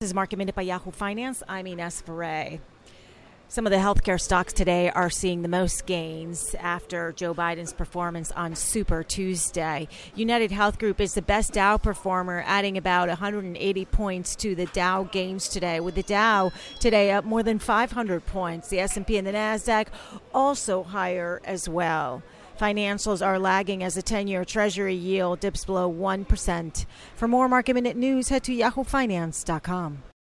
This is Market Minute by Yahoo Finance. I'm Ines Ferre. Some of the healthcare stocks today are seeing the most gains after Joe Biden's performance on Super Tuesday. United Health Group is the best Dow performer, adding about 180 points to the Dow gains today. With the Dow today up more than 500 points, the S&P and the Nasdaq also higher as well. Financials are lagging as the 10 year Treasury yield dips below 1%. For more market minute news, head to yahoofinance.com.